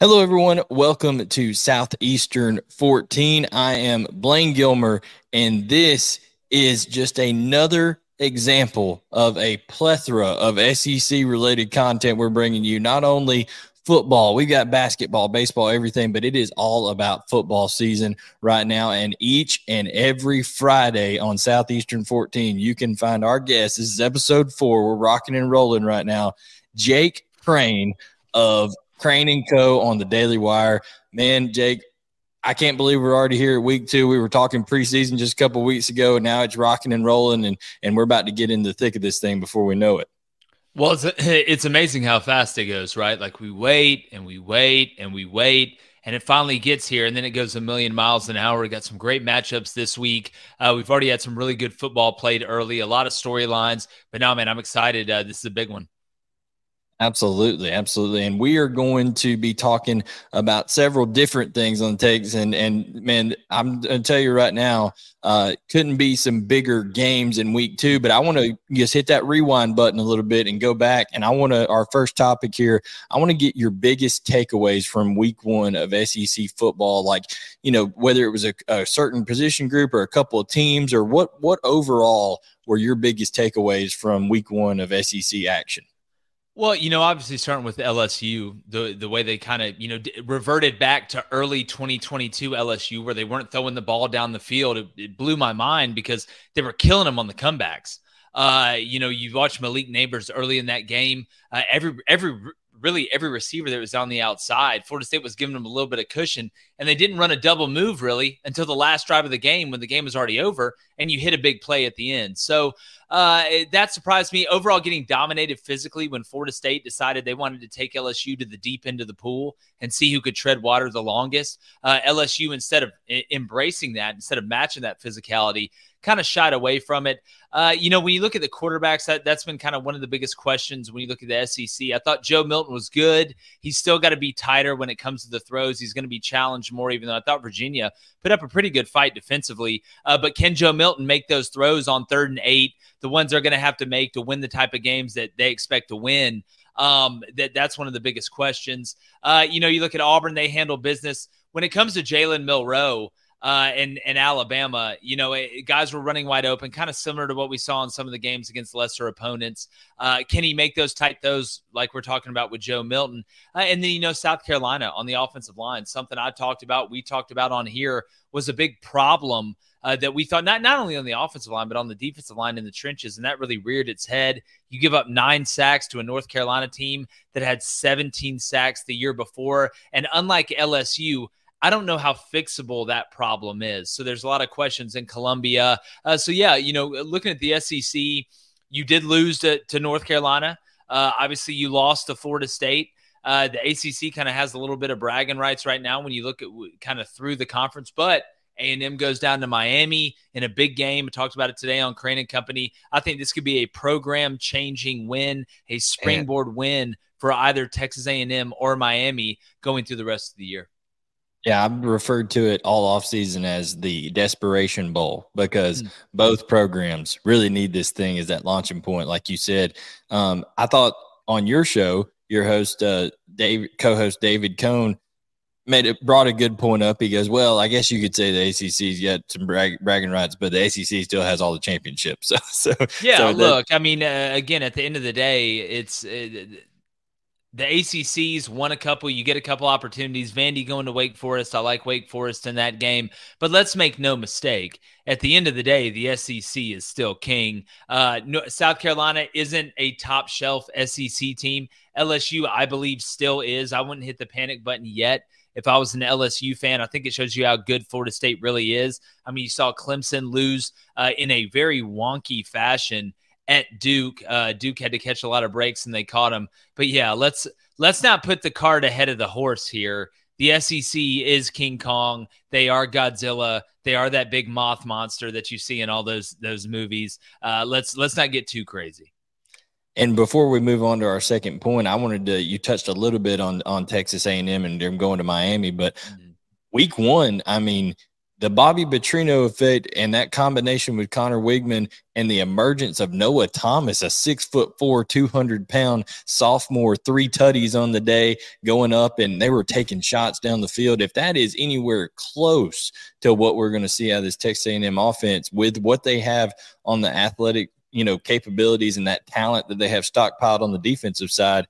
Hello, everyone. Welcome to Southeastern 14. I am Blayne Gilmer, and this is just another example of a plethora of SEC related content we're bringing you. Not only football, We've got basketball, baseball, everything, but it is all about football season right now. And each and every Friday on Southeastern 14, you can find our guest. This is episode four. We're rocking and rolling right now. Jake Crain of Crain and Co. on the Daily Wire. Man, Jake, I can't believe we're already here at week two. We were talking preseason just a couple weeks ago, and now it's rocking and rolling, and and we're about to get in the thick of this thing before we know it. Well, it's it's amazing how fast it goes, right? Like we wait and we wait and we wait, and it finally gets here, and then it goes a million miles an hour. We got some great matchups this week. Uh, we've already had some really good football played early, a lot of storylines, but now, man, I'm excited. Uh, this is a big one. Absolutely, absolutely, and we are going to be talking about several different things on takes. And and man, I'm gonna tell you right now, uh, couldn't be some bigger games in week two. But I want to just hit that rewind button a little bit and go back. And I want to our first topic here. I want to get your biggest takeaways from week one of SEC football. Like you know, whether it was a, a certain position group or a couple of teams, or what what overall were your biggest takeaways from week one of SEC action. Well, you know, obviously starting with LSU, the the way they kind of you know d- reverted back to early 2022 LSU, where they weren't throwing the ball down the field, it, it blew my mind because they were killing them on the comebacks. Uh, you know, you watch Malik Nabers early in that game. Uh, every every really every receiver that was on the outside. Florida State was giving them a little bit of cushion, and they didn't run a double move really until the last drive of the game when the game was already over, and you hit a big play at the end. So uh, that surprised me. Overall, getting dominated physically when Florida State decided they wanted to take LSU to the deep end of the pool and see who could tread water the longest. Uh, LSU, instead of embracing that, instead of matching that physicality, kind of shied away from it. Uh, you know, when you look at the quarterbacks, that, that's been kind of one of the biggest questions when you look at the SEC. I thought Joe Milton was good. He's still got to be tighter when it comes to the throws. He's going to be challenged more, even though I thought Virginia put up a pretty good fight defensively. Uh, but can Joe Milton make those throws on third and eight, the ones they're going to have to make to win the type of games that they expect to win? Um, that that's one of the biggest questions. Uh, you know, you look at Auburn; they handle business. When it comes to Jalen Milroe, uh, and and Alabama, you know, it, guys were running wide open, kind of similar to what we saw in some of the games against lesser opponents. Uh, can he make those tight those like we're talking about with Joe Milton? Uh, and then you know, South Carolina on the offensive line, something I talked about, we talked about on here was a big problem. Uh, that we thought not not only on the offensive line but on the defensive line in the trenches, and that really reared its head. You give up nine sacks to a North Carolina team that had 17 sacks the year before, and unlike LSU, I don't know how fixable that problem is. So there's a lot of questions in Columbia. Uh, so yeah, you know, looking at the SEC, you did lose to, to North Carolina. Uh, obviously, you lost to Florida State. Uh, the ACC kind of has a little bit of bragging rights right now when you look at kind of through the conference, but A&M goes down to Miami in a big game. I talked about it today on Crain and Company. I think this could be a program-changing win, a springboard win for either Texas A&M or Miami going through the rest of the year. Yeah, I've referred to it all off season as the desperation bowl because mm. both programs really need this thing as that launching point, like you said. Um, I thought on your show, your host, uh, Dave, co-host David Cohn, made it brought a good point up. He goes, "Well, I guess you could say the ACC's got some brag, bragging rights, but the ACC still has all the championships." So, so yeah. So look, I mean, uh, again, at the end of the day, it's uh, the ACC's won a couple. You get a couple opportunities. Vandy going to Wake Forest. I like Wake Forest in that game. But let's make no mistake. At the end of the day, the SEC is still king. Uh, South Carolina isn't a top shelf SEC team. LSU, I believe, still is. I wouldn't hit the panic button yet if I was an LSU fan. I think it shows you how good Florida State really is. I mean, you saw Clemson lose uh, in a very wonky fashion at Duke. Uh, Duke had to catch a lot of breaks and they caught him. But yeah, let's let's not put the cart ahead of the horse here. The SEC is King Kong. They are Godzilla. They are that big moth monster that you see in all those those movies. Uh, let's let's not get too crazy. And before we move on to our second point, I wanted to you touched a little bit on on Texas A&M and them going to Miami, but mm-hmm. week one, I mean, the Bobby Petrino effect and that combination with Connor Weigman and the emergence of Noah Thomas, a six foot four, 200 pound sophomore, three tutties on the day going up, and they were taking shots down the field. If that is anywhere close to what we're going to see out of this Texas A&M offense with what they have on the athletic, you know, capabilities and that talent that they have stockpiled on the defensive side,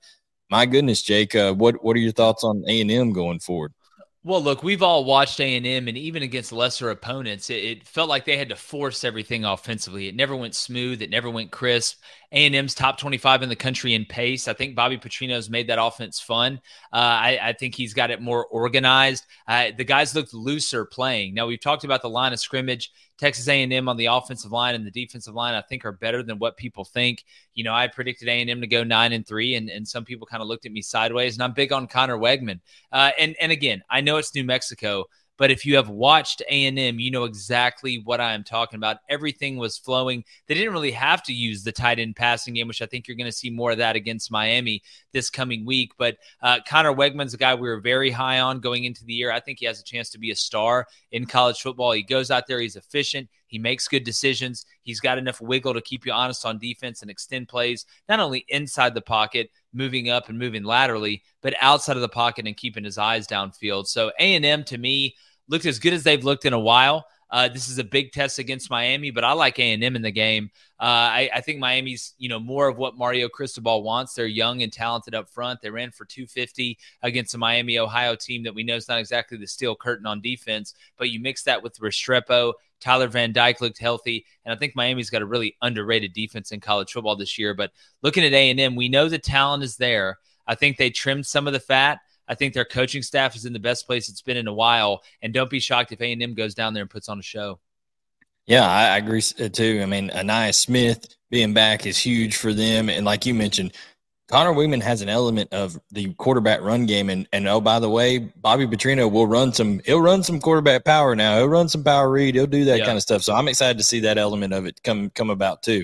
my goodness, Jake, uh, what what are your thoughts on A&M going forward? Well, look, we've all watched A and M, and even against lesser opponents, it, it, felt like they had to force everything offensively. It never went smooth. It never went crisp. A and M's top twenty-five in the country in pace. I think Bobby Petrino's made that offense fun. Uh, I, I, think he's got it more organized. Uh, the guys looked looser playing. Now we've talked about the line of scrimmage. Texas A&M on the offensive line and the defensive line, I think, are better than what people think. You know, I predicted A&M to go nine and three, and, and some people kind of looked at me sideways. And I'm big on Connor Weigman. Uh, and and again, I know it's New Mexico, but if you have watched A&M, you know exactly what I am talking about. Everything was flowing. They didn't really have to use the tight end passing game, which I think you're going to see more of that against Miami this coming week. But uh, Connor Weigman's a guy we were very high on going into the year. I think he has a chance to be a star in college football. He goes out there, he's efficient. He makes good decisions. He's got enough wiggle to keep you honest on defense and extend plays, not only inside the pocket, moving up and moving laterally, but outside of the pocket and keeping his eyes downfield. So A&M to me, looked as good as they've looked in a while. Uh, this is a big test against Miami, but I like A and M in the game. Uh, I, I, think Miami's, you know, more of what Mario Cristobal wants. They're young and talented up front. They ran for 250 against a Miami Ohio team that we know is not exactly the steel curtain on defense. But you mix that with Restrepo, Tyler Van Dyke looked healthy, and I think Miami's got a really underrated defense in college football this year. But looking at A and M, we know the talent is there. I think they trimmed some of the fat. I think their coaching staff is in the best place it's been in a while. And don't be shocked if A&M goes down there and puts on a show. Yeah, I, agree uh, too. I mean, Ainias Smith being back is huge for them. And like you mentioned, Connor Weigman has an element of the quarterback run game. And, and oh, by the way, Bobby Petrino will run some, he'll run some quarterback power now. He'll run some power read. He'll do that yeah. kind of stuff. So I'm excited to see that element of it come, come about too.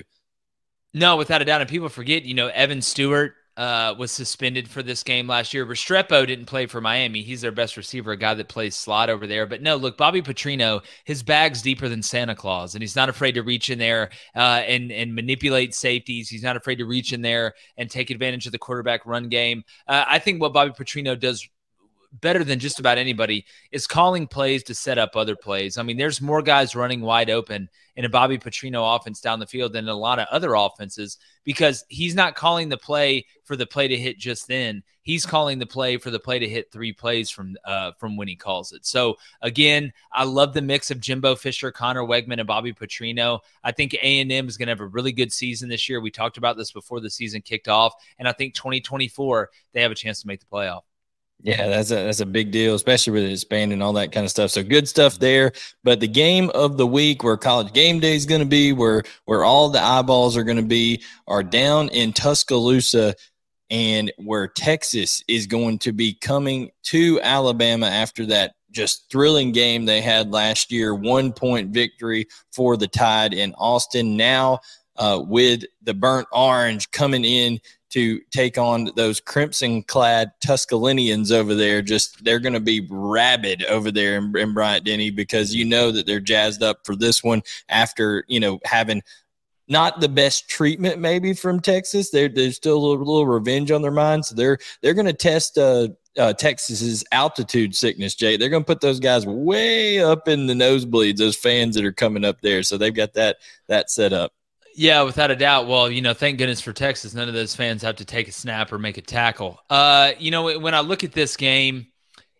No, without a doubt. And people forget, you know, Evan Stewart uh, was suspended for this game last year. Restrepo didn't play for Miami. He's their best receiver, a guy that plays slot over there. But no, look, Bobby Petrino, his bag's deeper than Santa Claus, and he's not afraid to reach in there uh, and and manipulate safeties. He's not afraid to reach in there and take advantage of the quarterback run game. Uh, I think what Bobby Petrino does better than just about anybody is calling plays to set up other plays. I mean, there's more guys running wide open in a Bobby Petrino offense down the field than a lot of other offenses because he's not calling the play for the play to hit just then. He's calling the play for the play to hit three plays from uh, from when he calls it. So again, I love the mix of Jimbo Fisher, Connor Weigman, and Bobby Petrino. I think A and M is going to have a really good season this year. We talked about this before the season kicked off, and I think 2024 they have a chance to make the playoff. Yeah, that's a that's a big deal, especially with expanding all that kind of stuff. So good stuff there. But the game of the week, where college game day is going to be, where where all the eyeballs are going to be, are down in Tuscaloosa, and where Texas is going to be coming to Alabama after that just thrilling game they had last year, one point victory for the Tide in Austin. Now uh, with the burnt orange coming in to take on those crimson clad Tuscalooseans over there. Just they're going to be rabid over there in, in Bryant Denny because you know that they're jazzed up for this one after, you know, having not the best treatment maybe from Texas. They're, there's still a little, little, revenge on their mind. So they're, they're going to test, uh, uh, Texas's altitude sickness, Jay. They're going to put those guys way up in the nosebleeds, those fans that are coming up there. So they've got that that set up. Yeah, without a doubt. Well, you know, thank goodness for Texas. None of those fans have to take a snap or make a tackle. Uh, you know, when I look at this game,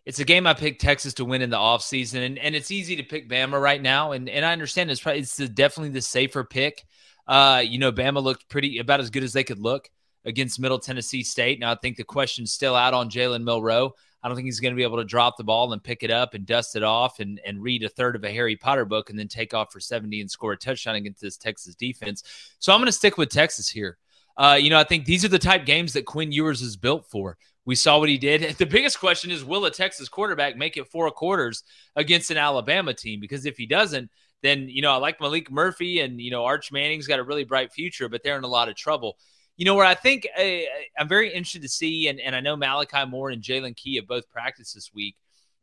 it's a game I picked Texas to win in the offseason, and, and it's easy to pick Bama right now. And and I understand it's probably it's definitely the safer pick. Uh, you know, Bama looked pretty about as good as they could look against Middle Tennessee State. Now I think the question's still out on Jalen Milroe. I don't think he's going to be able to drop the ball and pick it up and dust it off and, and read a third of a Harry Potter book and then take off for 70 and score a touchdown against this Texas defense. So I'm going to stick with Texas here. Uh, you know, I think these are the type games that Quinn Ewers is built for. We saw what he did. The biggest question is will a Texas quarterback make it four quarters against an Alabama team? Because if he doesn't, then, you know, I like Maalik Murphy and, you know, Arch Manning's got a really bright future, but they're in a lot of trouble. You know, where I think uh, I'm very interested to see, and, and I know Malachi Moore and Jaylen Key have both practiced this week,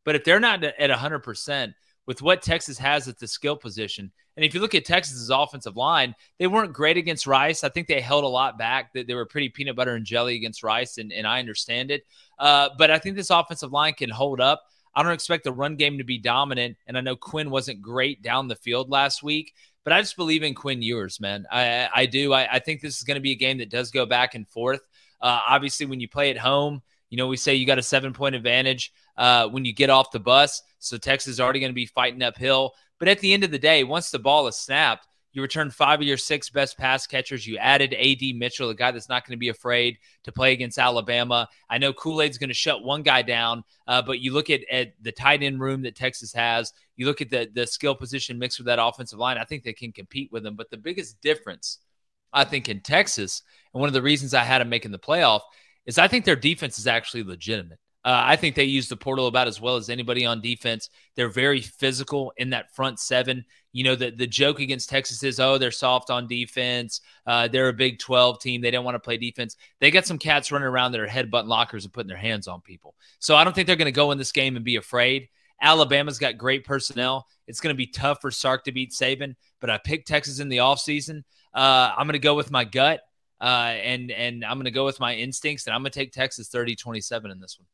but if they're not at 100%, with what Texas has at the skill position. And if you look at Texas's offensive line, they weren't great against Rice. I think they held a lot back. That they were pretty peanut butter and jelly against Rice, and, and I understand it. Uh, but I think this offensive line can hold up. I don't expect the run game to be dominant. And I know Quinn wasn't great down the field last week, but I just believe in Quinn Ewers, man. I, I do. I, I think this is going to be a game that does go back and forth. Uh, obviously, when you play at home, you know, we say you got a seven point advantage uh, when you get off the bus. So Texas is already going to be fighting uphill. But at the end of the day, once the ball is snapped, you return five of your six best pass catchers. You added AD Mitchell, a guy that's not going to be afraid to play against Alabama. I know Kool Aid's going to shut one guy down, uh, but you look at, at the tight end room that Texas has. You look at the the skill position mixed with that offensive line. I think they can compete with them. But the biggest difference, I think, in Texas, and one of the reasons I had them making the playoff is I think their defense is actually legitimate. Uh, I think they use the portal about as well as anybody on defense. They're very physical in that front seven. You know, the, the joke against Texas is, oh, they're soft on defense. Uh, they're a Big 12 team. They don't want to play defense. They got some cats running around that are headbutting lockers and putting their hands on people. So I don't think they're going to go in this game and be afraid. Alabama's got great personnel. It's going to be tough for Sark to beat Saban, but I picked Texas in the offseason. Uh, I'm going to go with my gut, uh, and, and I'm going to go with my instincts, and I'm going to take Texas 30 27 in this one.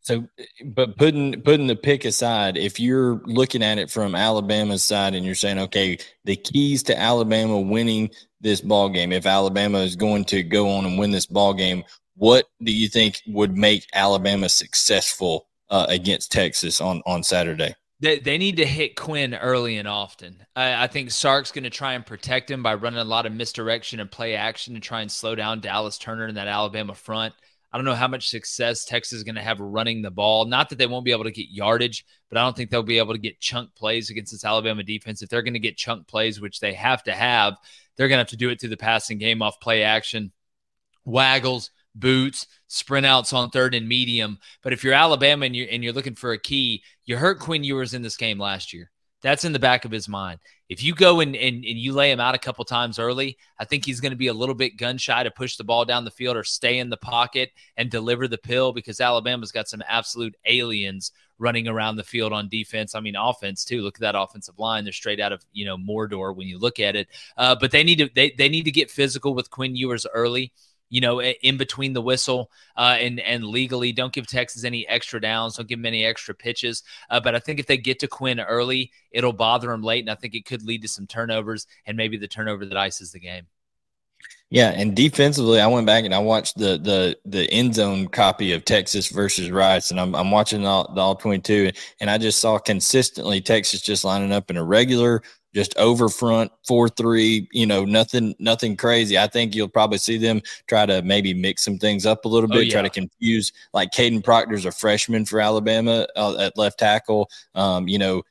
So, but putting putting the pick aside, if you're looking at it from Alabama's side and you're saying, okay, the keys to Alabama winning this ball game, if Alabama is going to go on and win this ball game, what do you think would make Alabama successful uh, against Texas on on Saturday? They, they need to hit Quinn early and often. I, I think Sark's going to try and protect him by running a lot of misdirection and play action to try and slow down Dallas Turner and that Alabama front. I don't know how much success Texas is going to have running the ball. Not that they won't be able to get yardage, but I don't think they'll be able to get chunk plays against this Alabama defense. If they're going to get chunk plays, which they have to have, they're going to have to do it through the passing game off play action, waggles, boots, sprint outs on third and medium. But if you're Alabama and you're, and you're looking for a key, you hurt Quinn Ewers in this game last year. That's in the back of his mind. If you go and, and, and you lay him out a couple times early, I think he's going to be a little bit gun shy to push the ball down the field or stay in the pocket and deliver the pill because Alabama's got some absolute aliens running around the field on defense. I mean, offense too. Look at that offensive line; they're straight out of you know Mordor when you look at it. Uh, but they need to they they need to get physical with Quinn Ewers early you know, in between the whistle uh, and and legally. Don't give Texas any extra downs. Don't give them any extra pitches. Uh, but I think if they get to Quinn early, it'll bother them late, and I think it could lead to some turnovers and maybe the turnover that ices the game. Yeah, and defensively, I went back and I watched the the the end zone copy of Texas versus Rice, and I'm I'm watching all the all 22, and I just saw consistently Texas just lining up in a regular just over front four three you know nothing nothing crazy i think you'll probably see them try to maybe mix some things up a little oh, bit oh, yeah. try to confuse like Kadyn Proctor's a freshman for alabama uh, at left tackle um, you know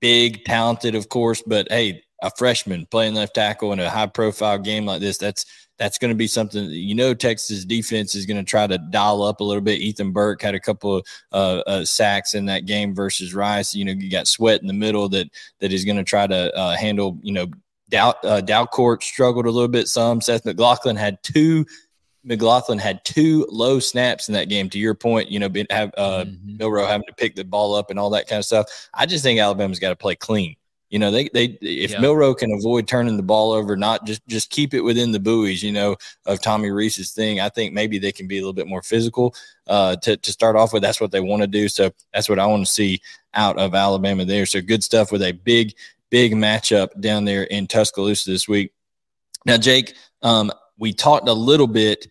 big talented of course but hey a freshman playing left tackle in a high profile game like this that's that's going to be something that, you know Texas defense is going to try to dial up a little bit. Ethan Burke had a couple of uh, uh, sacks in that game versus Rice. You know, you got Sweat in the middle that that is going to try to uh, handle. You know, Dow, uh, struggled a little bit. Some Seth McLaughlin had two. McLaughlin had two low snaps in that game. To your point, you know, have uh, mm-hmm. Milroe having to pick the ball up and all that kind of stuff. I just think Alabama's got to play clean. You know, they they if yeah. Milroe can avoid turning the ball over, not just just keep it within the buoys, you know, of Tommy Rees's thing. I think maybe they can be a little bit more physical uh, to to start off with. That's what they want to do. So that's what I want to see out of Alabama there. So good stuff with a big big matchup down there in Tuscaloosa this week. Now, Jake, um, we talked a little bit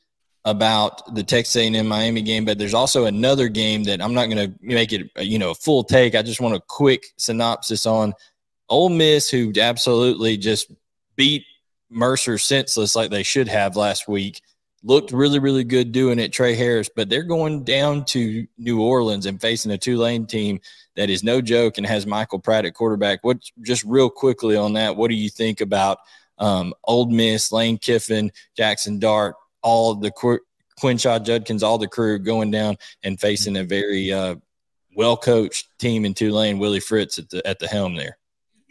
about the Texas A&M Miami game, but there's also another game that I'm not going to make it, you know, a full take. I just want a quick synopsis on Ole Miss, who absolutely just beat Mercer senseless like they should have last week, looked really, really good doing it, Tre Harris, but they're going down to New Orleans and facing a Tulane team that is no joke and has Michael Pratt at quarterback. What just real quickly on that, what do you think about um, Ole Miss, Lane Kiffin, Jaxson Dart, all the Qu- Quinshon Judkins, all the crew going down and facing a very uh, well coached team in Tulane, Willie Fritz at the at the helm there.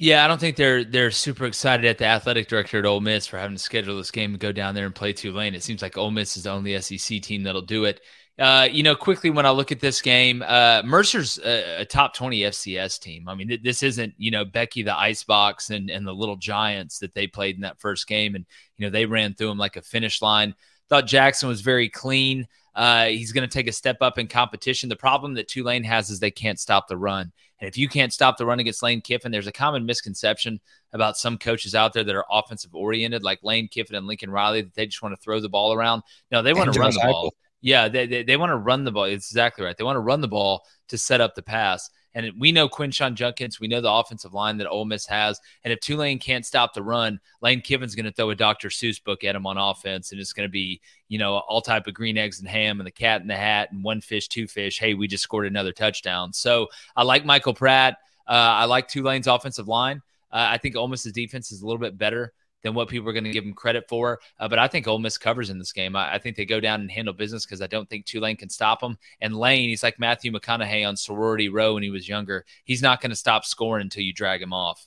Yeah, I don't think they're they're super excited at the athletic director at Ole Miss for having to schedule this game and go down there and play Tulane. It seems like Ole Miss is the only SEC team that'll do it. Uh, you know, quickly when I look at this game, uh, Mercer's a, a, top 20 FCS team. I mean, th- this isn't, you know, Becky the Icebox and, and the little Giants that they played in that first game. And, you know, they ran through them like a finish line. Thought Jaxson was very clean. Uh, he's going to take a step up in competition. The problem that Tulane has is they can't stop the run. And if you can't stop the run against Lane Kiffin, there's a common misconception about some coaches out there that are offensive oriented, like Lane Kiffin and Lincoln Riley, that they just want to throw the ball around. No, they want to run the ball. Yeah, they, they, they want to run the ball. It's exactly right. They want to run the ball to set up the pass. And we know Quinshon Judkins, We know the offensive line that Ole Miss has. And if Tulane can't stop the run, Lane Kiffin's going to throw a Dr. Seuss book at him on offense, and it's going to be you know all type of green eggs and ham and the cat in the hat and one fish, two fish. Hey, we just scored another touchdown. So I like Michael Pratt. Uh, I like Tulane's offensive line. Uh, I think Ole Miss's defense is a little bit better than what people are going to give them credit for. Uh, but I think Ole Miss covers in this game. I, I think they go down and handle business because I don't think Tulane can stop them. And Lane, he's like Matthew McConaughey on Sorority Row when he was younger. He's not going to stop scoring until you drag him off.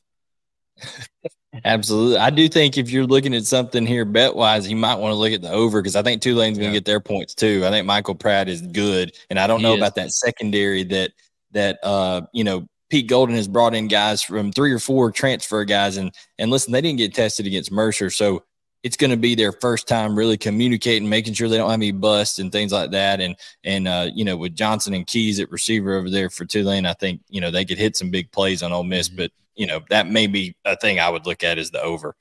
Absolutely. I do think if you're looking at something here bet wise, you might want to look at the over because I think Tulane's going to yeah. get their points too. I think Michael Pratt is good. And I don't he know is. about that secondary that, that, uh, you know, Pete Golding has brought in guys from three or four transfer guys, and and listen, they didn't get tested against Mercer, so it's going to be their first time really communicating, making sure they don't have any busts and things like that. And and uh, you know, with Johnson and Keys at receiver over there for Tulane, I think you know they could hit some big plays on Ole Miss, mm-hmm. but you know that may be a thing I would look at as the over.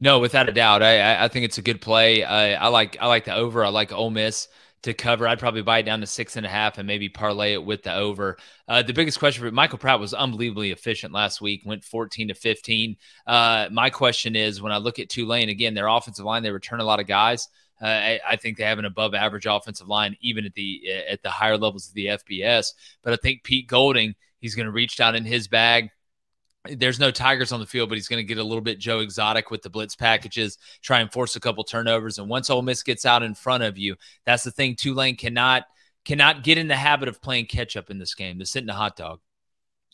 No, without a doubt, I I think it's a good play. I, I like I like the over. I like Ole Miss to cover. I'd probably buy it down to six and a half and maybe parlay it with the over. Uh, the biggest question for Michael Pratt was unbelievably efficient last week, went 14 to 15. Uh, my question is when I look at Tulane, again, their offensive line, they return a lot of guys. Uh, I, I, think they have an above average offensive line, even at the at the higher levels of the FBS. But I think Pete Golding, he's going to reach down in his bag there's no Tigers on the field, but he's going to get a little bit Joe Exotic with the blitz packages, try and force a couple turnovers. And once Ole Miss gets out in front of you, that's the thing. Tulane cannot cannot get in the habit of playing catch up in this game. They're sitting a hot dog.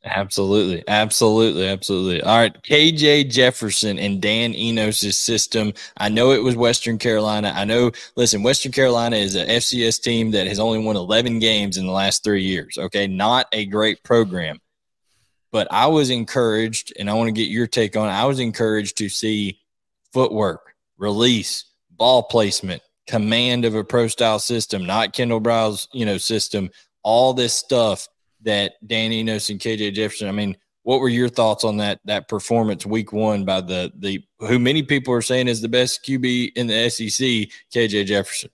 Absolutely. Absolutely. Absolutely. All right. KJ Jefferson and Dan Enos' system. I know it was Western Carolina. I know, listen, Western Carolina is an FCS team that has only won 11 games in the last three years. Okay. Not a great program. But I was encouraged, and I want to get your take on it. I was encouraged to see footwork, release, ball placement, command of a pro style system, not Kendal Briles, you know, system, all this stuff that Dan Enos and KJ Jefferson. I mean, what were your thoughts on that that performance week one by the the who many people are saying is the best QB in the SEC, KJ Jefferson?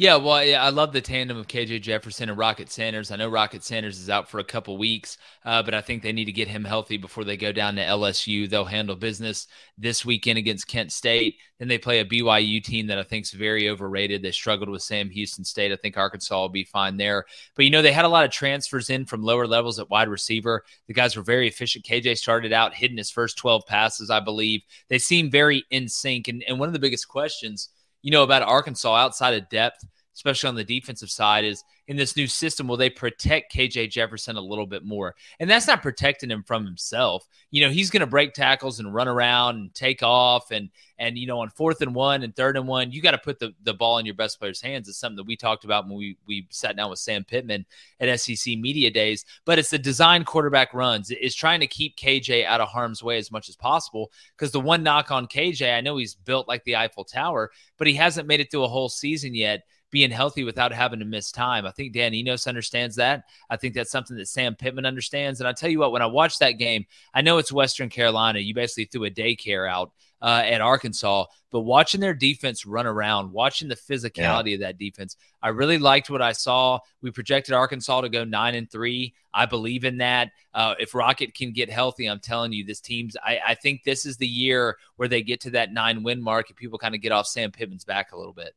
Yeah, well, yeah, I love the tandem of KJ Jefferson and Rocket Sanders. I know Rocket Sanders is out for a couple weeks, uh, but I think they need to get him healthy before they go down to LSU. They'll handle business this weekend against Kent State. Then they play a BYU team that I think is very overrated. They struggled with Sam Houston State. I think Arkansas will be fine there. But, you know, they had a lot of transfers in from lower levels at wide receiver. The guys were very efficient. KJ started out hitting his first 12 passes, I believe. They seem very in sync. And, and one of the biggest questions – you know, about Arkansas outside of depth, especially on the defensive side, is in this new system, will they protect KJ Jefferson a little bit more? And that's not protecting him from himself. You know, he's going to break tackles and run around and take off. And, and you know, on fourth and one and third and one, you got to put the, the ball in your best player's hands. It's something that we talked about when we, we sat down with Sam Pittman at SEC Media Days. But it's the design quarterback runs. It's trying to keep KJ out of harm's way as much as possible. Because the one knock on KJ, I know he's built like the Eiffel Tower, but he hasn't made it through a whole season yet being healthy without having to miss time. I think Dan Enos understands that. I think that's something that Sam Pittman understands. And I tell you what, when I watched that game, I know it's Western Carolina. You basically threw a daycare out uh, at Arkansas, but watching their defense run around, watching the physicality yeah. of that defense, I really liked what I saw. We projected Arkansas to go nine and three. I believe in that. Uh, if Rocket can get healthy, I'm telling you, this team's. I, I think this is the year where they get to that nine win mark and people kind of get off Sam Pittman's back a little bit.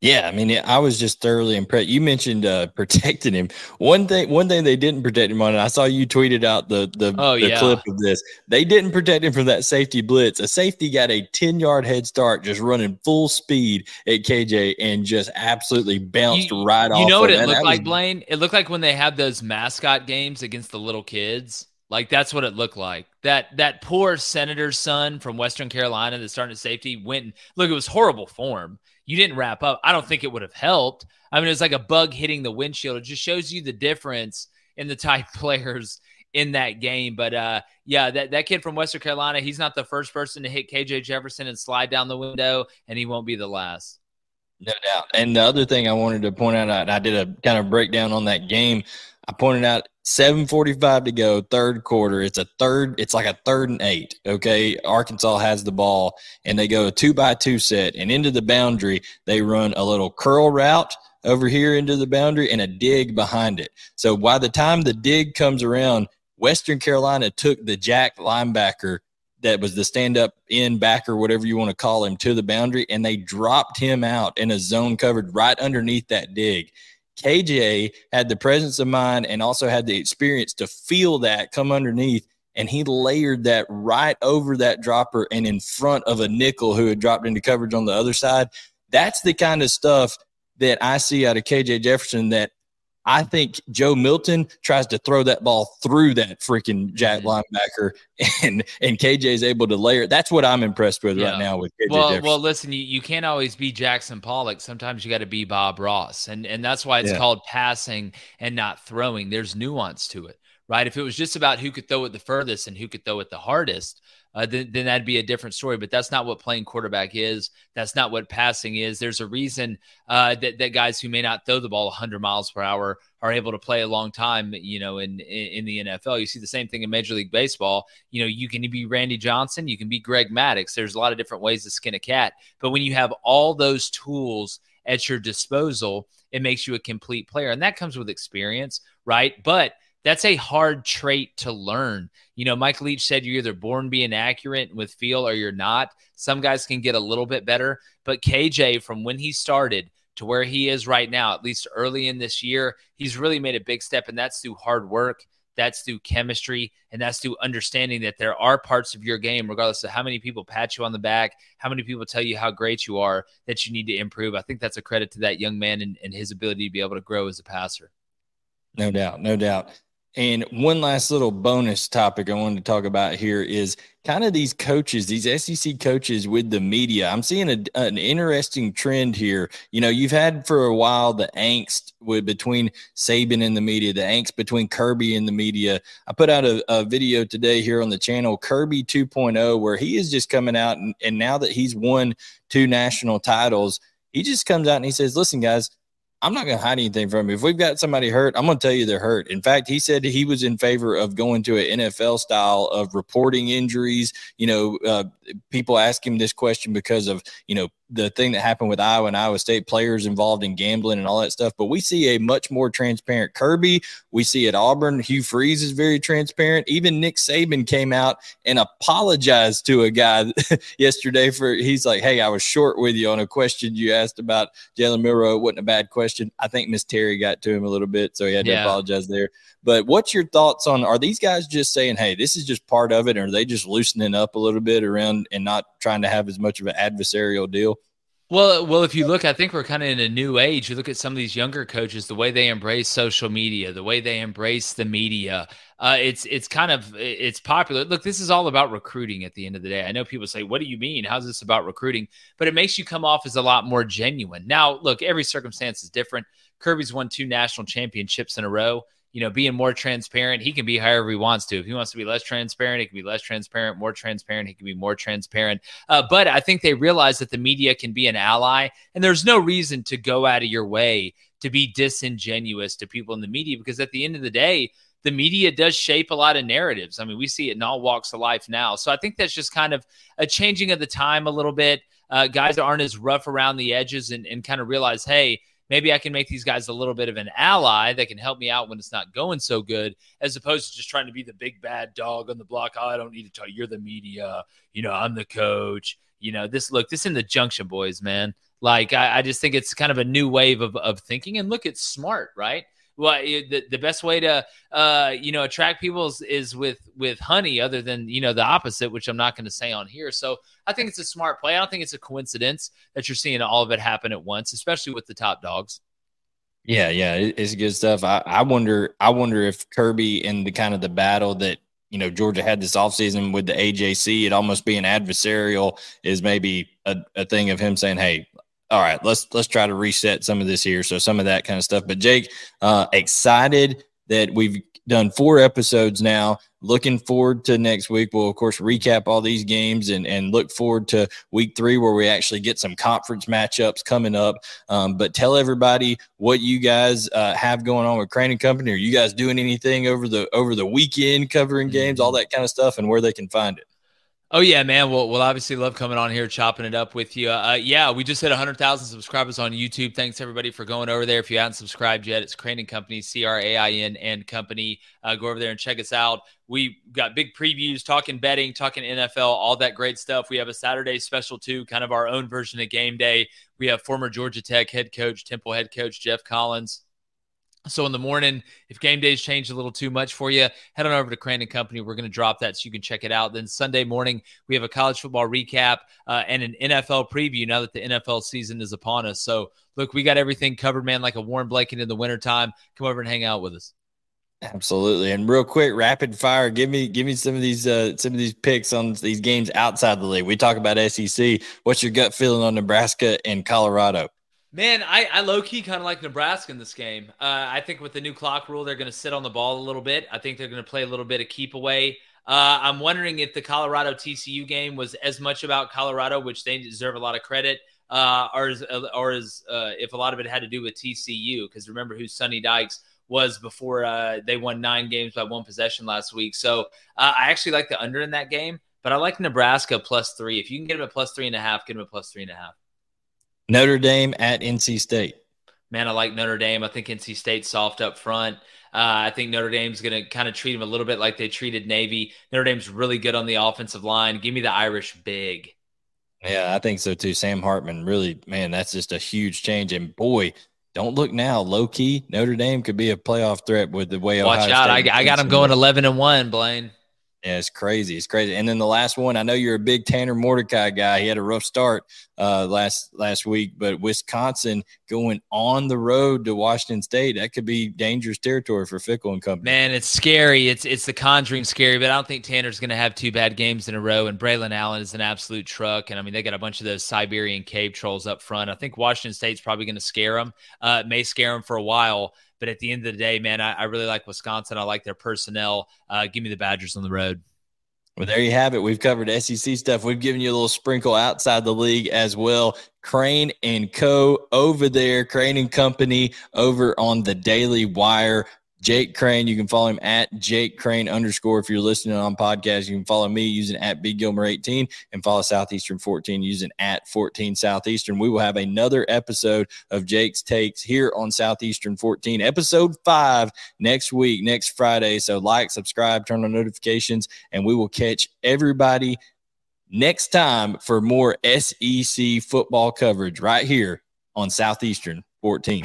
Yeah, I mean, I was just thoroughly impressed. You mentioned uh, protecting him. One thing, one thing they didn't protect him on, and I saw you tweeted out the the, oh, the yeah. clip of this. They didn't protect him from that safety blitz. A safety got a ten yard head start, just running full speed at KJ, and just absolutely bounced you, right you off. You know what it looked like, was, Blayne? It looked like when they have those mascot games against the little kids. Like that's what it looked like. That that poor senator's son from Western Carolina that's starting at safety went and look, it was horrible form you didn't wrap up. I don't think it would have helped. I mean, it was like a bug hitting the windshield. It just shows you the difference in the type players in that game. But uh, yeah, that, that kid from Western Carolina, he's not the first person to hit KJ Jefferson and slide down the window, and he won't be the last. No doubt. And the other thing I wanted to point out, I, I did a kind of breakdown on that game. I pointed out 745 to go, third quarter. It's a third, it's like a third and eight. Okay. Arkansas has the ball and they go a two by two set and into the boundary. They run a little curl route over here into the boundary and a dig behind it. So by the time the dig comes around, Western Carolina took the jack linebacker that was the stand up in backer, whatever you want to call him, to the boundary, and they dropped him out in a zone covered right underneath that dig. KJ had the presence of mind and also had the experience to feel that come underneath. And he layered that right over that dropper and in front of a nickel who had dropped into coverage on the other side. That's the kind of stuff that I see out of KJ Jefferson that I think Joe Milton tries to throw that ball through that freaking jack linebacker, and and KJ is able to layer. That's what I'm impressed with yeah. right now with KJ. Well, Jefferson. well, listen, you, you can't always be Jackson Pollock. Sometimes you got to be Bob Ross, and and that's why it's yeah. called passing and not throwing. There's nuance to it, right? If it was just about who could throw it the furthest and who could throw it the hardest, uh, then, then that'd be a different story. But that's not what playing quarterback is. That's not what passing is. There's a reason uh, that, that guys who may not throw the ball 100 miles per hour are able to play a long time, you know, in, in the NFL. You see the same thing in Major League Baseball. You know, you can be Randy Johnson, you can be Greg Maddux. There's a lot of different ways to skin a cat. But when you have all those tools at your disposal, it makes you a complete player. And that comes with experience, right? But that's a hard trait to learn. You know, Mike Leach said you're either born being accurate with feel or you're not. Some guys can get a little bit better, but KJ, from when he started to where he is right now, at least early in this year, he's really made a big step, and that's through hard work. That's through chemistry, and that's through understanding that there are parts of your game, regardless of how many people pat you on the back, how many people tell you how great you are, that you need to improve. I think that's a credit to that young man and, and his ability to be able to grow as a passer. No doubt, no doubt. And one last little bonus topic I wanted to talk about here is kind of these coaches, these SEC coaches with the media. I'm seeing a, an interesting trend here. You know, you've had for a while the angst with between Saban and the media, the angst between Kirby and the media. I put out a, a video today here on the channel, Kirby 2.0, where he is just coming out and, and now that he's won two national titles, he just comes out and he says, "Listen, guys." I'm not going to hide anything from you. If we've got somebody hurt, I'm going to tell you they're hurt. In fact, he said he was in favor of going to an NFL style of reporting injuries. You know, uh, people ask him this question because of, you know, the thing that happened with Iowa and Iowa State players involved in gambling and all that stuff. But we see a much more transparent Kirby. We see at Auburn, Hugh Freeze is very transparent. Even Nick Saban came out and apologized to a guy yesterday for he's like, Hey, I was short with you on a question you asked about Jalen Milroe. It wasn't a bad question. I think Miss Terry got to him a little bit, so he had to yeah. apologize there. But what's your thoughts on are these guys just saying, Hey, this is just part of it, or are they just loosening up a little bit around and not trying to have as much of an adversarial deal? Well, well, if you look, I think we're kind of in a new age. You look at some of these younger coaches, the way they embrace social media, the way they embrace the media. Uh, it's it's kind of it's popular. Look, this is all about recruiting. At the end of the day, I know people say, "What do you mean? How's this about recruiting?" But it makes you come off as a lot more genuine. Now, look, every circumstance is different. Kirby's won two national championships in a row you know, being more transparent. He can be however he wants to. If he wants to be less transparent, he can be less transparent, more transparent, he can be more transparent. Uh, but I think they realize that the media can be an ally, and there's no reason to go out of your way to be disingenuous to people in the media because at the end of the day, the media does shape a lot of narratives. I mean, we see it in all walks of life now. So I think that's just kind of a changing of the time a little bit. Uh, guys aren't as rough around the edges and, and kind of realize, hey, maybe I can make these guys a little bit of an ally that can help me out when it's not going so good, as opposed to just trying to be the big bad dog on the block. Oh, I don't need to tell you, you're the media. You know, I'm the coach. You know, this look, this in the junction, boys, man. Like, I, I just think it's kind of a new wave of, of thinking. And look, it's smart, right? Well the, the best way to uh you know attract people is, is with with honey other than you know the opposite which i'm not going to say on here. So i think it's a smart play. I don't think it's a coincidence that you're seeing all of it happen at once especially with the top dogs. Yeah yeah it's good stuff. I, I wonder i wonder if kirby and the kind of the battle that you know Georgia had this offseason with the AJC, it almost being adversarial is maybe a, a thing of him saying, "Hey, all right, let's let's try to reset some of this here. So some of that kind of stuff. But Jake, uh, excited that we've done four episodes now. Looking forward to next week. We'll of course recap all these games and and look forward to week three where we actually get some conference matchups coming up. Um, but tell everybody what you guys uh, have going on with Crain and Company. Are you guys doing anything over the over the weekend covering games, all mm-hmm. that kind of stuff, and where they can find it? Oh yeah, man. We'll, we'll obviously love coming on here, chopping it up with you. Uh, yeah, we just hit 100,000 subscribers on YouTube. Thanks everybody for going over there. If you haven't subscribed yet, it's Crain and Company, C R A I N and Company. Uh, go over there and check us out. We got big previews, talking betting, talking NFL, all that great stuff. We have a Saturday special too, kind of our own version of game day. We have former Georgia Tech head coach, Temple head coach Geoff Collins so in the morning, if game days change a little too much for you, head on over to Crain and Company. We're going to drop that so you can check it out. Then Sunday morning, we have a college football recap uh, and an NFL preview now that the NFL season is upon us. So look, we got everything covered, man, like a warm blanket in the wintertime. Come over and hang out with us. Absolutely. And real quick, rapid fire, give me give me some of these uh, some of these picks on these games outside the league. We talk about SEC. What's your gut feeling on Nebraska and Colorado? Man, I, I low key kind of like Nebraska in this game. Uh, I think with the new clock rule, they're going to sit on the ball a little bit. I think they're going to play a little bit of keep away. Uh, I'm wondering if the Colorado TCU game was as much about Colorado, which they deserve a lot of credit, uh, or is, or is uh, if a lot of it had to do with TCU. Because remember who Sonny Dykes was before uh, they won nine games by one possession last week. So uh, I actually like the under in that game, but I like Nebraska plus three. If you can get them at plus three and a half, get them at plus three and a half. Notre Dame at NC State. Man, I like Notre Dame. I think NC State's soft up front. Uh, I think Notre Dame's going to kind of treat them a little bit like they treated Navy. Notre Dame's really good on the offensive line. Give me the Irish big. Yeah, I think so too. Sam Hartman, really, man, that's just a huge change. And boy, don't look now. Low key, Notre Dame could be a playoff threat with the way. Watch Ohio out! I, I, got them going eleven and one, Blayne. Yeah, it's crazy. It's crazy. And then the last one, I know you're a big Tanner Mordecai guy. He had a rough start uh, last last week, but Wisconsin going on the road to Washington State, that could be dangerous territory for Fickell and company. Man, it's scary. It's it's the conjuring scary, but I don't think Tanner's going to have two bad games in a row. And Braylon Allen is an absolute truck. And I mean, they got a bunch of those Siberian cave trolls up front. I think Washington State's probably going to scare them. Uh, may scare them for a while. But at the end of the day, man, I, I really like Wisconsin. I like their personnel. Uh, give me the Badgers on the road. Well, there you have it. We've covered SEC stuff. We've given you a little sprinkle outside the league as well. Crain and Co. over there, Crain and Company over on the Daily Wire. Jake Crain. You can follow him at Jake Crain underscore. If you're listening on podcast, you can follow me using at Big Gilmer 18 and follow Southeastern 14 using at 14 Southeastern. We will have another episode of Jake's Takes here on Southeastern 14, episode five next week, next Friday. So like, subscribe, turn on notifications, and we will catch everybody next time for more SEC football coverage right here on Southeastern 14.